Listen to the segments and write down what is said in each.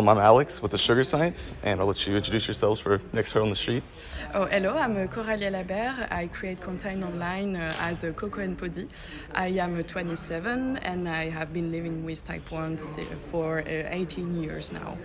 Um, I'm Alex with the Sugar Science, and I'll let you introduce yourselves for next Heard on the Street. Oh, hello, I'm Coralie Alabert. I create content online uh, as a Coco and Poddy. I am 27 and I have been living with type 1 for uh, 18 years now.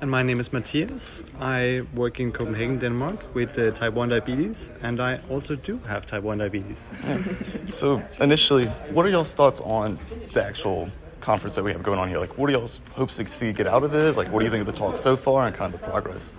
And my name is Mathias. I work in Copenhagen, Denmark with uh, type 1 diabetes, and I also do have type 1 diabetes. Yeah. So, initially, what are y'all's thoughts on the actual conference that we have going on here? Like, what do y'all hopes to see get out of it? Like, what do you think of the talk so far and kind of the progress?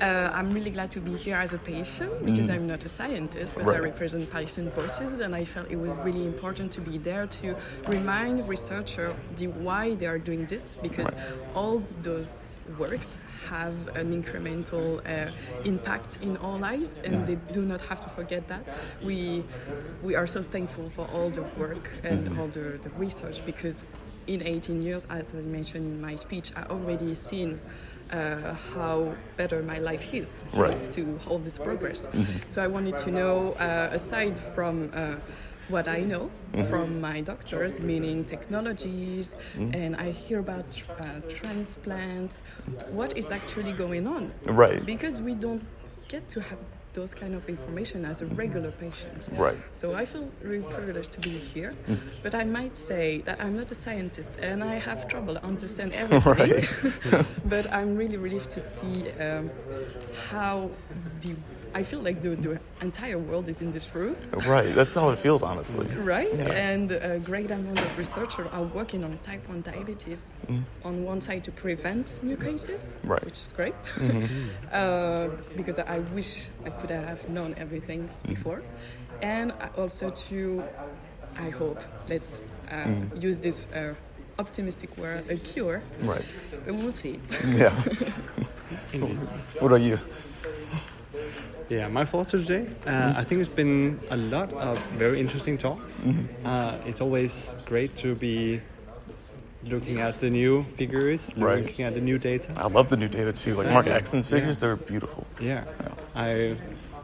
Uh, I'm really glad to be here as a patient because mm. I'm not a scientist, but right. I represent patient voices, and I felt it was really important to be there to remind researchers the why they are doing this because right. all those works have an incremental uh, impact in our lives, and yeah. they do not have to forget that. We we are so thankful for all the work and mm. all the, the research because in 18 years, as I mentioned in my speech, I already seen uh, how better my life is thanks right. to all this progress. Mm-hmm. So I wanted to know, uh, aside from uh, what I know mm-hmm. from my doctors, meaning technologies, mm-hmm. and I hear about uh, transplants, what is actually going on? Right. Because we don't get to have those kind of information as a regular patient. Right. So I feel really privileged to be here, mm. but I might say that I'm not a scientist and I have trouble understand everything. Right. but I'm really relieved to see um, how the I feel like the, the entire world is in this room. Right, that's how it feels, honestly. Right, yeah. and a great amount of researchers are working on type 1 diabetes mm. on one side to prevent new cases, right. which is great, mm-hmm. uh, because I wish I could have known everything mm. before. And also to, I hope, let's uh, mm. use this uh, optimistic word, a cure. Right. We'll see. Yeah. what are you? Yeah, my thoughts today. Uh, mm-hmm. I think it's been a lot of very interesting talks. Mm-hmm. Uh, it's always great to be looking at the new figures, right. looking at the new data. I love the new data too. Like Mark Axon's figures, yeah. they're beautiful. Yeah. yeah. I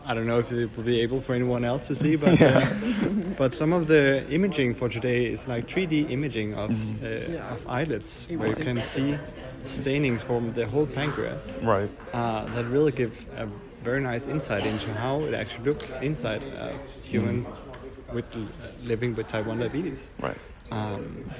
I don't know if it will be able for anyone else to see, but yeah. uh, but some of the imaging for today is like 3D imaging of mm-hmm. uh, yeah. of islets, where you can see stainings from the whole pancreas. Right. Uh, that really give a very nice insight into how it actually looks inside a human mm. with living with type 1 diabetes. Right. Um,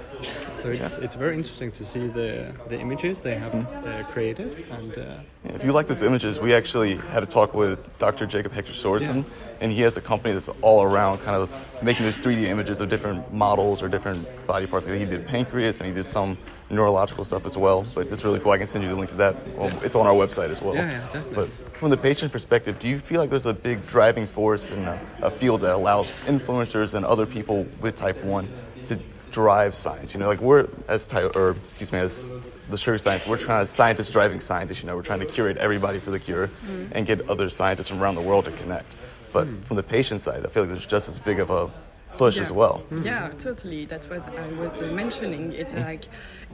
so it's yeah. it's very interesting to see the the images they have mm-hmm. uh, created. And uh, yeah, if you like those images, we actually had a talk with Dr. Jacob Hecksher-Sørensen, yeah. and he has a company that's all around kind of making those 3D images of different models or different body parts. He did pancreas and he did some neurological stuff as well. But it's really cool. I can send you the link to that. Well, it's on our website as well. Yeah, yeah. But from the patient perspective, do you feel like there's a big driving force in a, a field that allows influencers and other people with type 1 to drive science. You know, like we're as type, or excuse me, as the sugar science, we're trying to scientists driving scientists. You know, we're trying to curate everybody for the cure mm. and get other scientists from around the world to connect. But mm. from the patient side, I feel like there's just as big of a push yeah. as well. Yeah, totally. That's what I was uh, mentioning. It's mm. like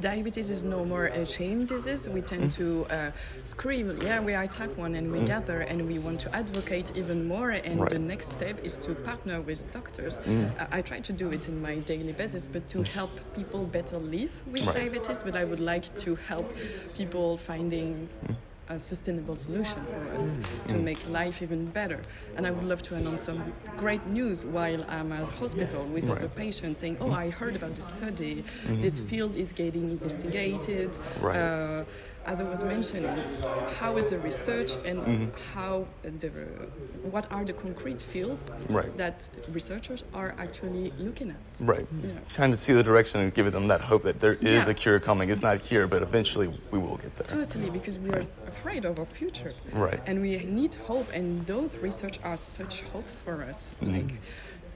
diabetes is no more a shame disease. We tend mm. to uh, scream, yeah, we are type 1 and we mm. gather and we want to advocate even more. And right. the next step is to partner with doctors. Mm. I, I, try to do it in my daily basis, but to help people better live with right. diabetes. But I would like to help people finding mm a sustainable solution for us mm. to mm. make life even better. And I would love to announce some great news while I'm at hospital with right. other patients saying, "Oh, I heard about this study. Mm-hmm. This field is getting investigated." Right. Uh, as I was mentioning, how is the research and mm-hmm. how the, what are the concrete fields right. that researchers are actually looking at? Right. Yeah. Kind of see the direction and give them that hope that there is yeah. a cure coming. It's not here, but eventually we will get there. Totally, because we are afraid of our future. Right. And we need hope, and those research are such hopes for us. Mm-hmm. Like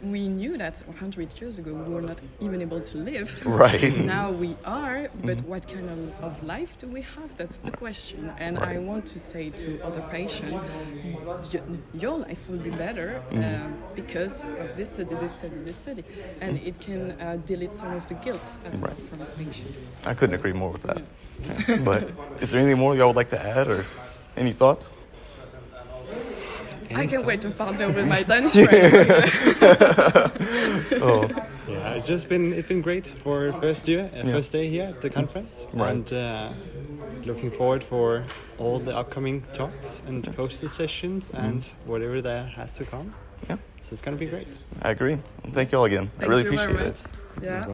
we knew that 100 years ago we were not even able to live. Right. now we are, but mm-hmm. what kind of, of, life do we have? That's the question. And right. I want to say to other patients, your life will be better mm-hmm. uh, because of this study, this study, this study. And it can uh, delete some of the guilt as right. well from the patient. I couldn't agree more with that. Yeah. Yeah. but is there anything more y'all would like to add or any thoughts? I can't wait to partner with my Danish friend. oh, Yeah, it's just been it's been great for first year, uh, Yeah. first day here at the conference, Right. and uh, looking forward for all the upcoming talks and poster sessions and whatever that has to come. yeah, So it's gonna be great. I agree. Thank you all again. I really you very appreciate much. it. Yeah.